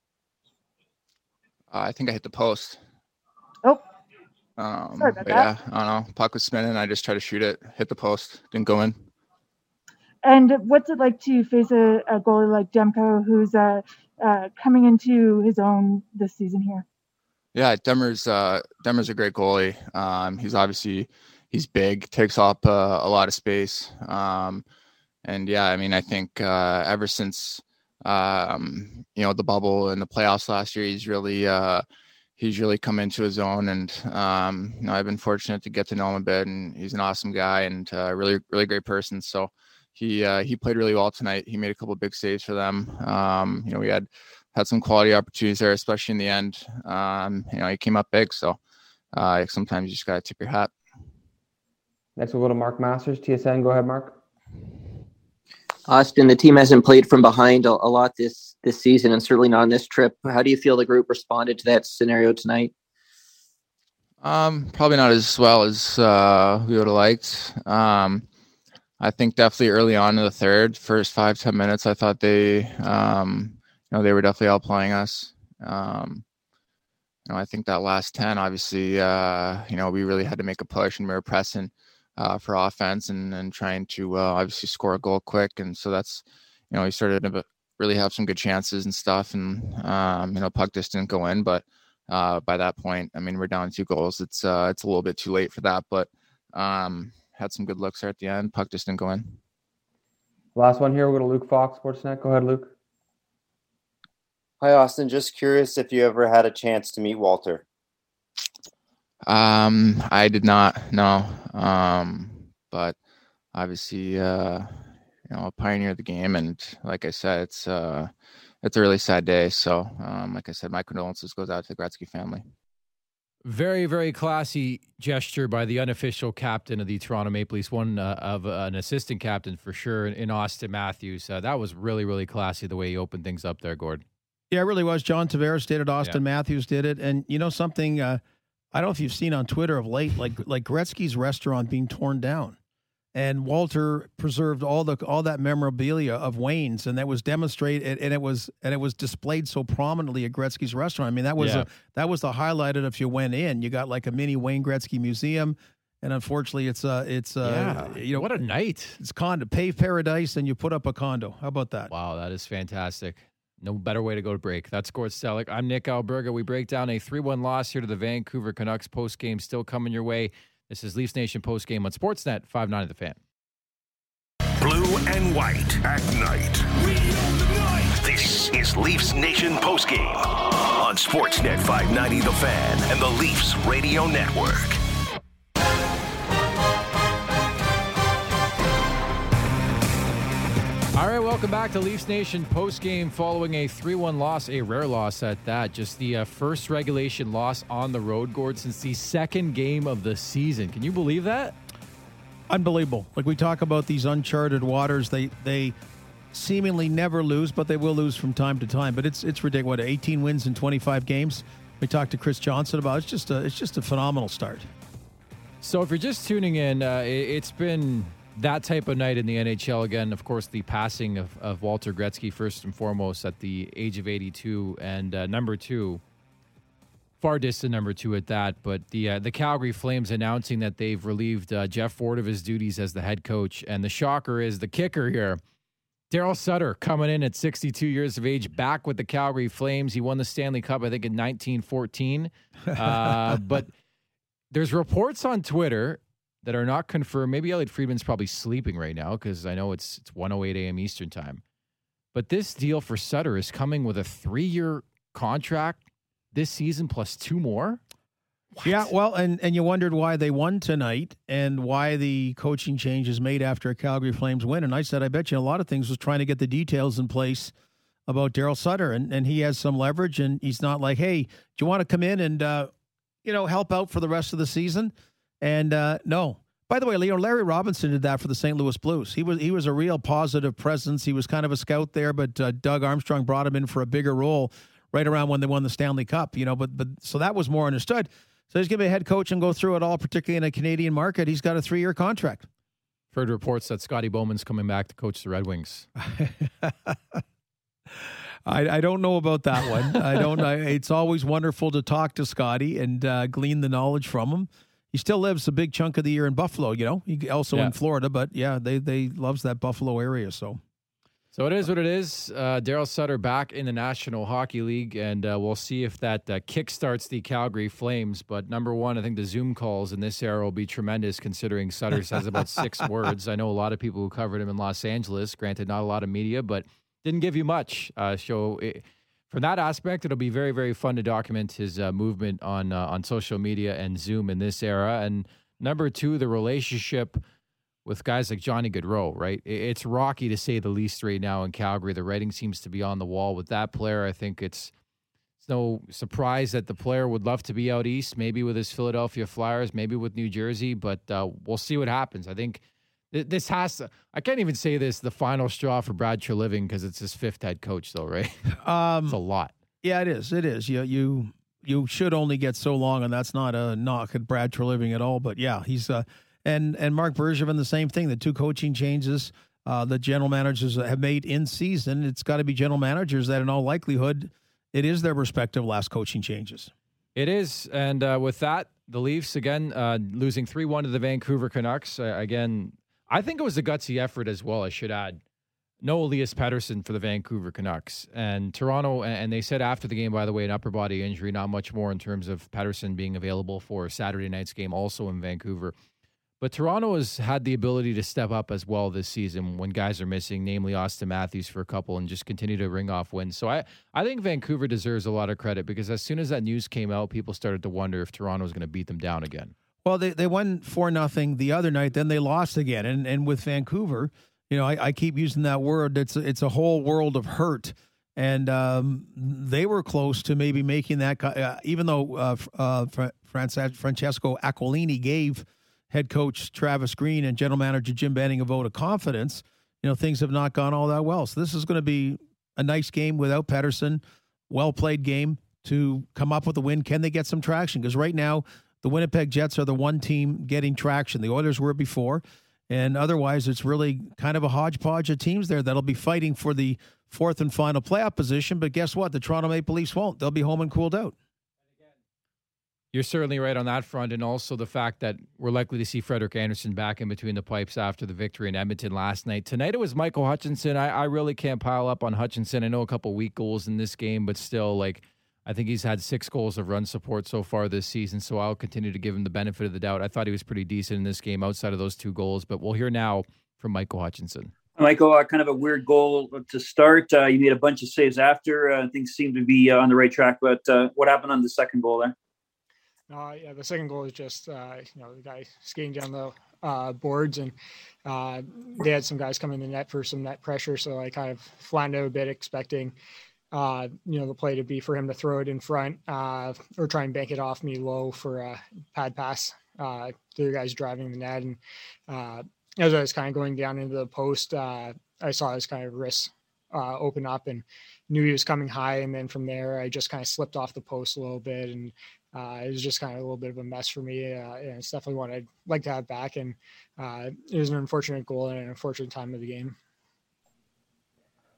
Uh, I think I hit the post. Oh. Um, Sorry about yeah, I don't know. Puck was spinning. I just tried to shoot it, hit the post, didn't go in. And what's it like to face a, a goalie like Demko, who's uh, uh, coming into his own this season here? Yeah, Demmer's uh, Demmer's a great goalie. Um, he's obviously he's big, takes up uh, a lot of space. Um, and yeah, I mean, I think uh, ever since um, you know the bubble and the playoffs last year, he's really uh, he's really come into his own. And um, you know, I've been fortunate to get to know him a bit, and he's an awesome guy and uh, really really great person. So he uh, he played really well tonight. He made a couple big saves for them. Um, you know, we had had some quality opportunities there, especially in the end. Um, you know, he came up big, so uh, sometimes you just gotta tip your hat. Next, we'll go to Mark Masters, TSN. Go ahead, Mark. Auston, the team hasn't played from behind a, a lot this this season, and certainly not on this trip. How do you feel the group responded to that scenario tonight? Um, probably not as well as uh, we would have liked. Um, I think definitely early on in the third, first five ten minutes, I thought they, um, you know, they were definitely outplaying us. Um, you know, I think that last ten, obviously, uh, you know, we really had to make a push and we were pressing uh, for offense and and trying to uh, obviously score a goal quick, and so that's, you know, we started to really have some good chances and stuff, and um, you know, puck just didn't go in, but uh, by that point, I mean, we're down two goals. It's uh, it's a little bit too late for that, but um, had some good looks there at the end. Puck just didn't go in. Last one here. We'll go to Luke Fox, Sportsnet. Go ahead, Luke. Hi, Auston. Just curious if you ever had a chance to meet Walter. Um, I did not know. Um, but obviously, uh, you know, a pioneer of the game, and like I said, it's uh, it's a really sad day. So, um, like I said, my condolences goes out to the Gretzky family. Very, very classy gesture by the unofficial captain of the Toronto Maple Leafs, one uh, of uh, an assistant captain for sure in Auston Matthews. Uh, that was really, really classy the way he opened things up there, Gord. Yeah, it really was. John Tavares did it. Auston yeah. Matthews did it. And you know something? I don't know if you've seen on Twitter of late, like like Gretzky's restaurant being torn down, and Walter preserved all the all that memorabilia of Wayne's, and that was demonstrated, and it was and it was displayed so prominently at Gretzky's restaurant. I mean, that was Yeah. a, that was the highlight. Of if you went in, you got like a mini Wayne Gretzky museum, and unfortunately, it's uh it's uh Yeah. you know What a night. it's condo pave paradise, and you put up a condo. How about that? Wow, that is fantastic. No better way to go to break. That's Gord Stellick. I'm Nick Alberga. We break down a 3 1 loss here to the Vancouver Canucks post game still coming your way. This is Leafs Nation post game on Sportsnet 5 9 of the fan. Blue and white at night. This is Leafs Nation postgame on Sportsnet 590 The Fan and the Leafs Radio Network. All right, welcome back to Leafs Nation post game following a 3 1 loss, a rare loss at that. Just the uh, first regulation loss on the road, Gord, since the second game of the season. Can you believe that? Unbelievable. Like we talk about these uncharted waters, they they seemingly never lose, but they will lose from time to time. But it's it's ridiculous. What, 18 wins in 25 games. We talked to Chris Johnston about. It's just a it's just a phenomenal start. So, if you're just tuning in, uh, it, it's been that type of night in the NHL again. Of course, the passing of, of Walter Gretzky, first and foremost, at the age of 82, and uh, number two, far distant number two at that. But the uh, the Calgary Flames announcing that they've relieved uh, Geoff Ward of his duties as the head coach, and the shocker is the kicker here. Daryl Sutter coming in at 62 years of age, back with the Calgary Flames. He won the Stanley Cup, I think, in 1914. Uh, but there's reports on Twitter that are not confirmed. Maybe Elliot Friedman's probably sleeping right now because I know it's it's 1:08 a.m. Eastern time. But this deal for Sutter is coming with a three-year contract this season plus two more. Yeah, well, and and you wondered why they won tonight and why the coaching change is made after a Calgary Flames win. And I said, I bet you a lot of things was trying to get the details in place about Daryl Sutter, and and he has some leverage, and he's not like, hey, do you want to come in and uh, you know help out for the rest of the season? And uh, no. By the way, Leo Larry Robinson did that for the St. Louis Blues. He was he was a real positive presence. He was kind of a scout there, but uh, Doug Armstrong brought him in for a bigger role right around when they won the Stanley Cup. You know, but but so that was more understood. So he's going to be a head coach and go through it all, particularly in a Canadian market. He's got a three year contract. Heard reports that Scotty Bowman's coming back to coach the Red Wings. I, I don't know about that one. I don't. I, it's always wonderful to talk to Scotty and uh, glean the knowledge from him. He still lives a big chunk of the year in Buffalo. You know, he also Yeah. in Florida, but yeah, they they loves that Buffalo area. So So it is what it is. Uh, Daryl Sutter back in the National Hockey League, and uh, we'll see if that uh, kickstarts the Calgary Flames. But number one, I think the Zoom calls in this era will be tremendous, considering Sutter says about six words. I know a lot of people who covered him in Los Angeles. Granted, not a lot of media, but didn't give you much. Uh, so it, from that aspect, it'll be very, very fun to document his uh, movement on uh, on social media and Zoom in this era. And number two, the relationship with guys like Johnny Gaudreau, right? It's rocky to say the least right now in Calgary. The writing seems to be on the wall with that player. I think it's it's no surprise that the player would love to be out east, maybe with his Philadelphia Flyers, maybe with New Jersey, but uh, we'll see what happens. I think th- this has to. I can't even say this the final straw for Brad Treliving because it's his fifth head coach, though, right? um, it's a lot. yeah, it is. It is. You you you should only get so long, and that's not a knock at Brad Treliving at all. But yeah, he's uh, and and Marc Bergevin the same thing. The two coaching changes uh, the general managers have made in season. It's got to be general managers that, in all likelihood, it is their respective last coaching changes. It is, and uh, with that, the Leafs again uh, losing three one to the Vancouver Canucks. Uh, again, I think it was a gutsy effort as well. I should add. No Elias Pettersson for the Vancouver Canucks and Toronto, and they said after the game, by the way, an upper body injury, not much more in terms of Pettersson being available for Saturday night's game, also in Vancouver. But Toronto has had the ability to step up as well this season when guys are missing, namely Auston Matthews for a couple, and just continue to ring off wins. So I, I think Vancouver deserves a lot of credit because as soon as that news came out, people started to wonder if Toronto was going to beat them down again. Well, they, they won four nothing the other night, then they lost again, and and with Vancouver, you know, I, I keep using that word. It's it's a whole world of hurt, and um, they were close to maybe making that. Uh, even though uh, uh, Fra- Francesco Aquilini gave head coach Travis Green and general manager Jim Benning a vote of confidence, you know, things have not gone all that well. So this is going to be a nice game without Pedersen. Well played game to come up with a win. Can they get some traction? Because right now, the Winnipeg Jets are the one team getting traction. The Oilers were before. And otherwise, it's really kind of a hodgepodge of teams there that'll be fighting for the fourth and final playoff position. But guess what? The Toronto Maple Leafs won't. They'll be home and cooled out. You're certainly right on that front, and also the fact that we're likely to see Frederik Andersen back in between the pipes after the victory in Edmonton last night. Tonight it was Michael Hutchinson. I, I really can't pile up on Hutchinson. I know a couple of weak goals in this game, but still, like I think he's had six goals of run support so far this season. So I'll continue to give him the benefit of the doubt. I thought he was pretty decent in this game outside of those two goals, but we'll hear now from Michael Hutchinson. Michael, uh, kind of a weird goal to start. Uh, you made a bunch of saves after. Uh, things seem to be uh, on the right track. But uh, what happened on the second goal there? Uh, yeah, the second goal is just uh, you know the guy skating down the uh, boards, and uh, they had some guys come in the net for some net pressure, so I kind of flattened out a bit, expecting uh, you know the play to be for him to throw it in front uh, or try and bank it off me low for a pad pass uh, the guys driving the net, and uh, as I was kind of going down into the post, uh, I saw his kind of wrist uh, open up and knew he was coming high, and then from there I just kind of slipped off the post a little bit and uh, it was just kind of a little bit of a mess for me. Uh, and it's definitely one I'd like to have back. And uh, it was an unfortunate goal and an unfortunate time of the game.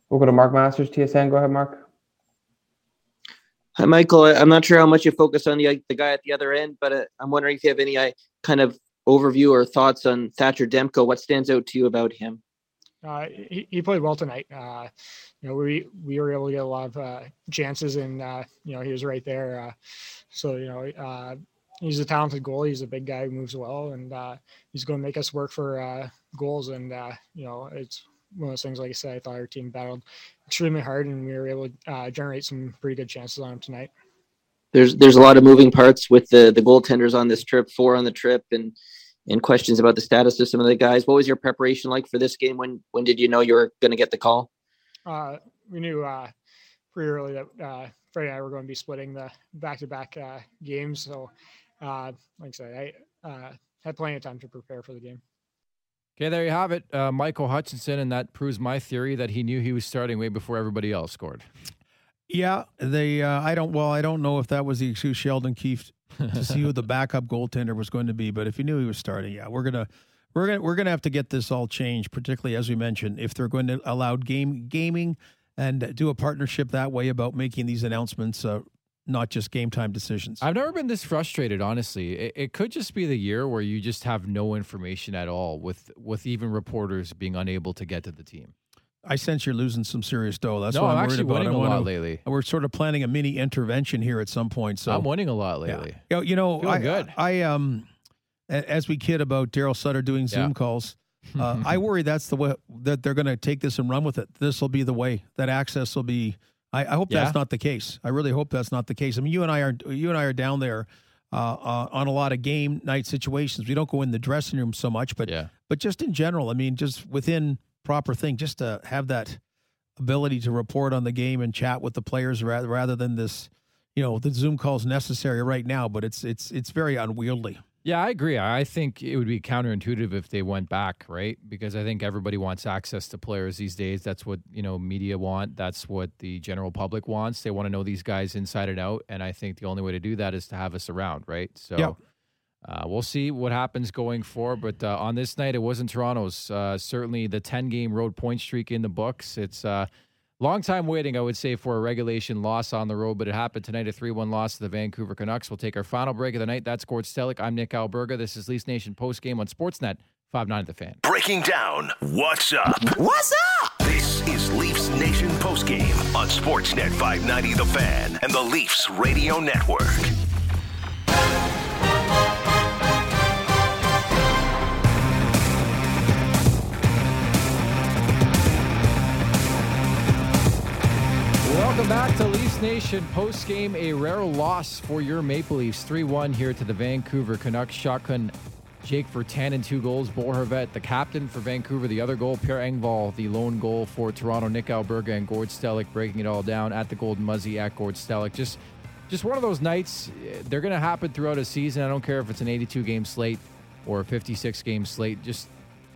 We'll go to Mark Masters, TSN. Go ahead, Mark. Hi, Michael. I'm not sure how much you focus on the the guy at the other end, but uh, I'm wondering if you have any uh, kind of overview or thoughts on Thatcher Demko. What stands out to you about him? Uh, he, he played well tonight. Uh, you know, we we were able to get a lot of uh, chances, and uh, you know he was right there. Uh, so you know, uh, he's a talented goalie. He's a big guy who moves well, and he's going to make us work for goals. And you know, it's one of those things. Like I said, I thought our team battled extremely hard, and we were able to uh, generate some pretty good chances on him tonight. There's there's a lot of moving parts with the the goaltenders on this trip, four on the trip, and and questions about the status of some of the guys. What was your preparation like for this game? When when did you know you were going to get the call? Uh, we knew uh, pretty early that uh, Freddie and I were going to be splitting the back-to-back uh, games. So, uh, like I said, I uh, had plenty of time to prepare for the game. Okay, there you have it, uh, Michael Hutchinson, and that proves my theory that he knew he was starting way before everybody else scored. Yeah, they. Uh, I don't. Well, I don't know if that was the excuse Sheldon Keefe to see who the backup goaltender was going to be, but if he knew he was starting, yeah, we're gonna we're gonna we're gonna have to get this all changed, particularly as we mentioned, if they're going to allow game gaming and do a partnership that way about making these announcements. Uh, not just game time decisions. I've never been this frustrated, honestly. It, it, could just be the year where you just have no information at all, with with even reporters being unable to get to the team. I sense you're losing some serious dough. That's no, what I'm, I'm worried about. winning I a lot lately. We're sort of planning a mini intervention here at some point. So I'm winning a lot lately. Yeah. You know, Feeling I, good. I um, as we kid about Daryl Sutter doing Zoom Yeah. calls, uh, I worry that's the way that they're going to take this and run with it. This will be the way that access will be. I, I hope that's not the case. I really hope that's not the case. I mean, you and I are you and I are down there uh, uh, on a lot of game night situations. We don't go in the dressing room so much, but Yeah. but just in general, I mean, just within proper thing, just to have that ability to report on the game and chat with the players rather rather than this, you know, the Zoom calls necessary right now, but it's it's it's very unwieldy. Yeah, I agree. I think it would be counterintuitive if they went back, right? Because I think everybody wants access to players these days. That's what, you know, media want. That's what the general public wants. They want to know these guys inside and out. And I think the only way to do that is to have us around, right? So Yeah. uh, we'll see what happens going forward. But uh, on this night, it wasn't Toronto's. Uh, certainly the 10 game road point streak in the books. It's uh, long time waiting, I would say, for a regulation loss on the road, but it happened tonight a 3 1 loss to the Vancouver Canucks. We'll take our final break of the night. That's Gord Stellick. I'm Nick Alberga. This is Leafs Nation post game on Sportsnet 5 9 The Fan. Breaking down what's up. What's up? This is Leafs Nation postgame on Sportsnet 590 The Fan and the Leafs Radio Network. Welcome back to Leafs Nation post game. A rare loss for your Maple Leafs 3 1 here to the Vancouver Canucks. Shotgun Jake Virtanen and two goals. Bo Horvat, the captain for Vancouver, the other goal. Pierre Engvall, the lone goal for Toronto. Nick Alberga and Gord Stellick breaking it all down at the Golden Muzzy at Gord Stellick. Just, just one of those nights. eh, They're going to happen throughout a season. I don't care if it's an 82 game slate or a 56 game slate. Just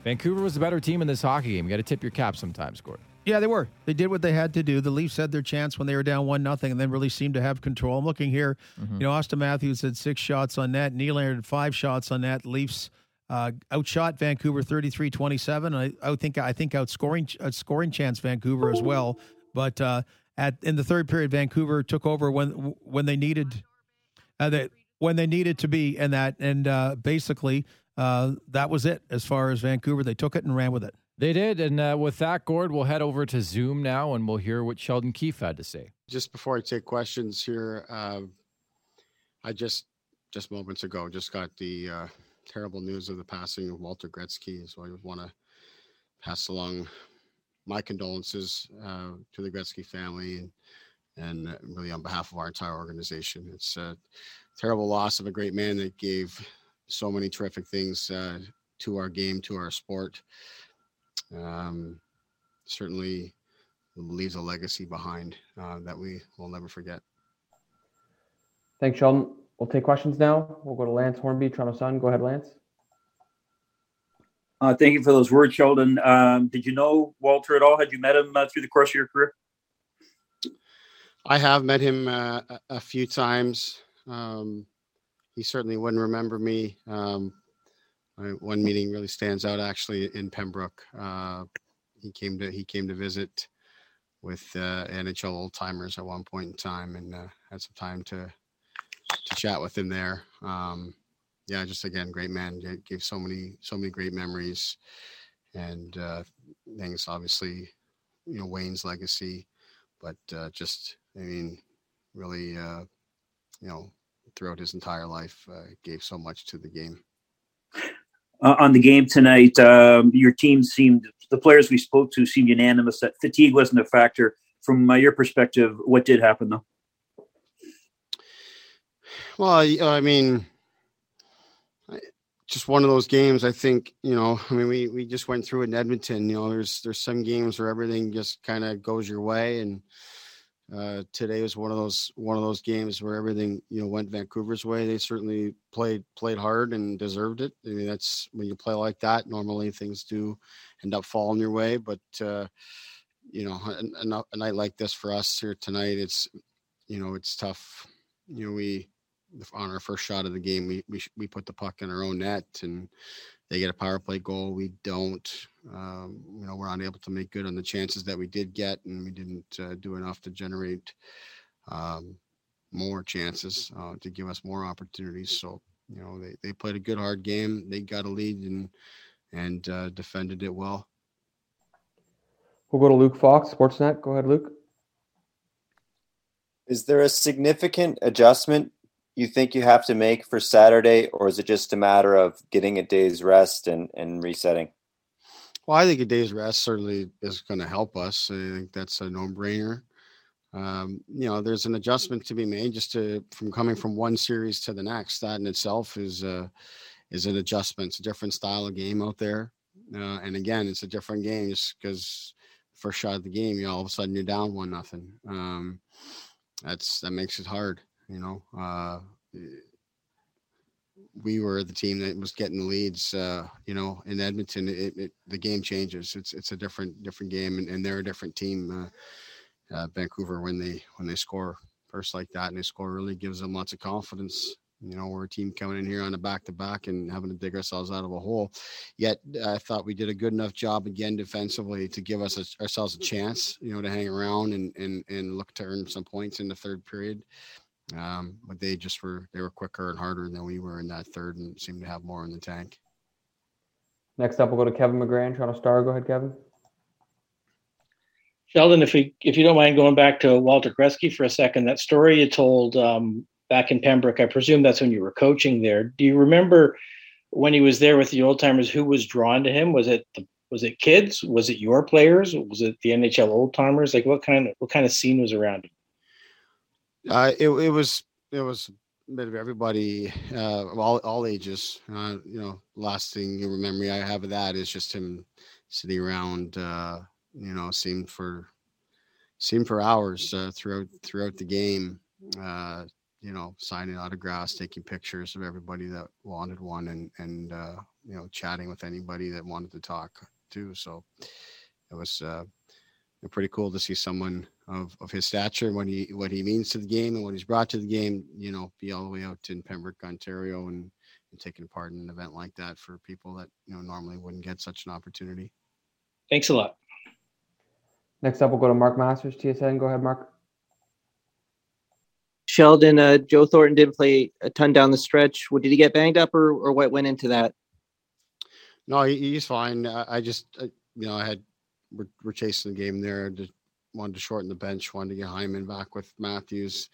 Vancouver was the better team in this hockey game. You got to tip your cap sometimes, Gord. Yeah, they were. They did what they had to do. The Leafs had their chance when they were down one nothing, and then really seemed to have control. I'm looking here. You know, Auston Matthews had six shots on net. Nylander had five shots on net. Leafs uh, outshot Vancouver 33-27. I, I think I think outscoring outscoring chance Vancouver as well. But uh, at in the third period, Vancouver took over when when they needed uh, that when they needed to be, and that and uh, basically uh, that was it as far as Vancouver. They took it and ran with it. They did. And uh, with that, Gord, we'll head over to Zoom now and we'll hear what Sheldon Keefe had to say. just before I take questions here, uh, I just just moments ago just got the uh, terrible news of the passing of Walter Gretzky. So I want to pass along my condolences uh, to the Gretzky family and and uh, really on behalf of our entire organization. It's a terrible loss of a great man that gave so many terrific things uh, to our game, to our sport. Um, certainly leaves a legacy behind uh, that we will never forget. Thanks, Sheldon. We'll take questions now. We'll go to Lance Hornby, Toronto Sun. Go ahead, Lance. Uh, thank you for those words, Sheldon. Um, did you know Walter at all? Had you met him uh, through the course of your career? I have met him uh, a- a few times. Um, he certainly wouldn't remember me. Um, I, one meeting really stands out actually in Pembroke. Uh, he came to he came to visit with uh, NHL old timers at one point in time, and uh, had some time to to chat with him there. Um, yeah, just again, great man. Gave- Gave so many so many great memories, and uh, things. Obviously, you know Wayne's legacy, but uh, just I mean, really, uh, you know, throughout his entire life, uh, gave so much to the game. Uh, on the game tonight, um, your team seemed, the players we spoke to seemed unanimous that fatigue wasn't a factor. From your perspective, what did happen though? Well, I mean, just one of those games. I think you know. I mean, we we just went through in Edmonton. You know, there's there's some games where everything just kind of goes your way, and uh, today was one of those one of those games where everything you know went Vancouver's way. They certainly played played hard and deserved it. I mean, that's when you play like that. Normally, things do end up falling your way, but uh, you know, a, a, night like this for us here tonight, it's you know, it's tough. You know, we on our first shot of the game, we we we put the puck in our own net, and they get a power play goal. We don't. Um, you know, we're unable to make good on the chances that we did get, and we didn't uh, do enough to generate um, more chances uh, to give us more opportunities. So, you know, they, they played a good hard game. They got a lead and and uh, defended it well. We'll go to Luke Fox, Sportsnet. Go ahead, Luke. Is there a significant adjustment you think you have to make for Saturday, or is it just a matter of getting a day's rest and, and resetting? Well, I think a day's rest certainly is going to help us. I think that's a no-brainer. Um, you know, there's an adjustment to be made just to from coming from one series to the next. That in itself is a, is an adjustment. It's a different style of game out there, uh, and again, it's a different game just because first shot of the game, you know, all of a sudden you're down one nothing. Um, that's that makes it hard. You know, uh, we were the team that was getting the leads. Uh, you know, in Edmonton, it, it, the game changes. It's it's a different different game, and, and they're a different team. Uh, uh, Vancouver, when they when they score first like that, and they score really gives them lots of confidence. You know, we're a team coming in here on a back to back and having to dig ourselves out of a hole. Yet, I thought we did a good enough job again defensively to give us a, ourselves a chance. You know, to hang around and and and look to earn some points in the third period. Um, but they just were they were quicker and harder than we were in that third and seemed to have more in the tank. Next up, we'll go to Kevin McGran, Toronto Star. Go ahead, Kevin. Sheldon, if we, if you don't mind going back to Walter Gretzky for a second, that story you told um, back in Pembroke, I presume that's when you were coaching there. Do you remember when he was there with the old timers? Who was drawn to him? Was it the was it kids? Was it your players? Was it the NHL old timers? Like what kind of what kind of scene was around him? Uh, it it was it was a bit of everybody, uh, all all ages. Uh, you know, last thing you memory I have of that is just him sitting around. Uh, you know, seemed for seemed for hours uh, throughout throughout the game. Uh, you know, signing autographs, taking pictures of everybody that wanted one, and and uh, you know, chatting with anybody that wanted to talk too. So it was uh, pretty cool to see someone of, of his stature, what he what he means to the game and what he's brought to the game. You know, be all the way out in Pembroke, Ontario, and, and taking part in an event like that for people that you know normally wouldn't get such an opportunity. Thanks a lot. Next up, we'll go to Mark Masters, TSN. Go ahead, Mark. Sheldon, uh, Joe Thornton didn't play a ton down the stretch. What did he get banged up, or or what went into that? No, he, he's fine. I, I just, I, you know, I had we're, we're chasing the game there. Just wanted to shorten the bench. Wanted to get Hyman back with Matthews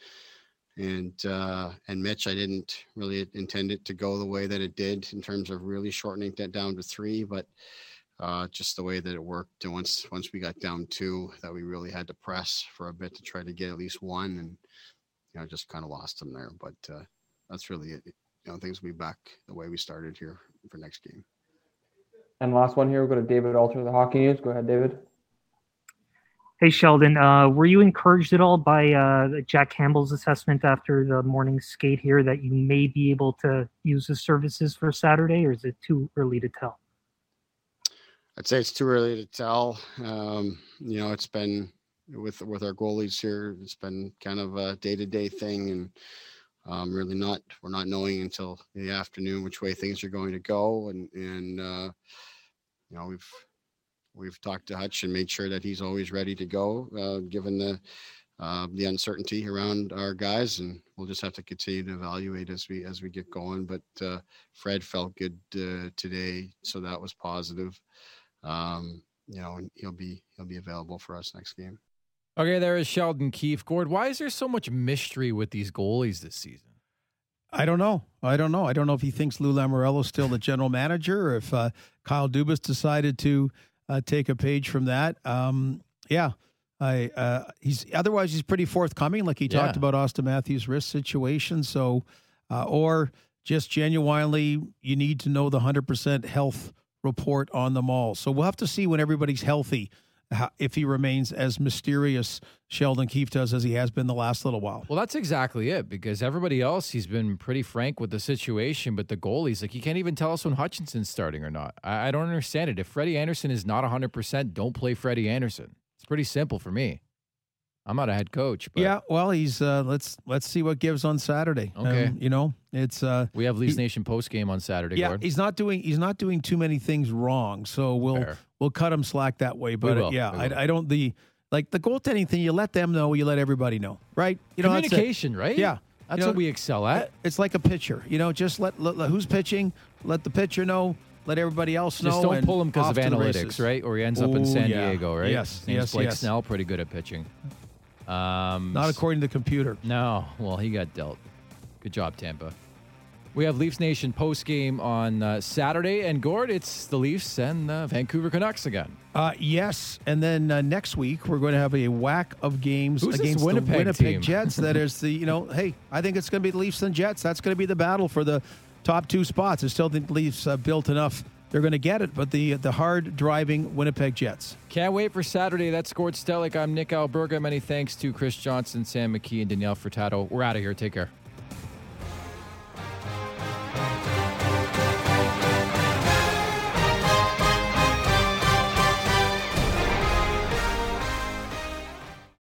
and uh, and Mitch. I didn't really intend it to go the way that it did in terms of really shortening that down to three, but uh, just the way that it worked. And once once we got down two, that we really had to press for a bit to try to get at least one, and you know just kind of lost them there. But uh, that's really it. You know, things will be back the way we started here for next game. And last one here, we'll go to David Alter, the Hockey News. Go ahead, David. Hey, Sheldon, uh, were you encouraged at all by uh, Jack Campbell's assessment after the morning skate here that you may be able to use his services for Saturday, or is it too early to tell? I'd say it's too early to tell. Um, you know, it's been with with our goalies here. It's been kind of a day to day thing, and um, really not we're not knowing until the afternoon which way things are going to go, and and uh, you know we've we've talked to Hutch and made sure that he's always ready to go, uh, given the uh, the uncertainty around our guys, and we'll just have to continue to evaluate as we as we get going. But uh, Fred felt good uh, today, so that was positive. Um, you know, and he'll be he'll be available for us next game. Okay, there is Sheldon Keefe. Gord, why is there so much mystery with these goalies this season? I don't know. I don't know. I don't know if he thinks Lou Lamoriello's still the general manager or if uh, Kyle Dubas decided to uh, take a page from that. Um, yeah, I uh, he's otherwise he's pretty forthcoming. Like he yeah. talked about Auston Matthews' wrist situation. So, uh, or just genuinely, you need to know the hundred percent health report on them all. So we'll have to see when everybody's healthy if he remains as mysterious Sheldon Keefe does as he has been the last little while. Well, that's exactly it because everybody else he's been pretty frank with the situation, but the goalies like he can't even tell us when Hutchinson's starting or not. I, I don't understand it. If Freddie Andersen is not 100%, don't play Freddie Andersen. It's pretty simple for me. I'm not a head coach, but Yeah, well, he's uh, let's let's see what gives on Saturday. Okay. Um, you know, it's uh, we have Leafs he- Nation post game on Saturday. yeah, Gord. he's not doing he's not doing too many things wrong, so we'll Fair. We'll cut him slack that way. But uh, yeah. I, I don't the like the goaltending thing. You let them know, you let everybody know, right? You know. Communication, right? Yeah, That's You know, what we excel at. It's like a pitcher, you know. Just let, let, let- who's pitching, let the pitcher know, let everybody else know. Just don't pull him because of analytics, right? Or he ends up in San yeah. Diego, right? Yes, name's yes, Blake yes. Snell, pretty good at pitching. Um, Not according to the computer. No, well, he got dealt. Good job, Tampa. We have Leafs Nation post game on uh, Saturday, and Gord, it's the Leafs and the Vancouver Canucks again. Uh, yes, and then uh, next week we're going to have a whack of games Who's against Winnipeg the Winnipeg team? Jets. That is the you know, hey, I think it's going to be the Leafs and Jets. That's going to be the battle for the top two spots. I still think the Leafs uh, built enough. They're going to get it, but the the hard driving Winnipeg Jets. Can't wait for Saturday. That's Gord Stellick. I'm Nick Alberga. Many thanks to Chris Johnston, Sam McKee, and Danielle Furtado. We're out of here. Take care.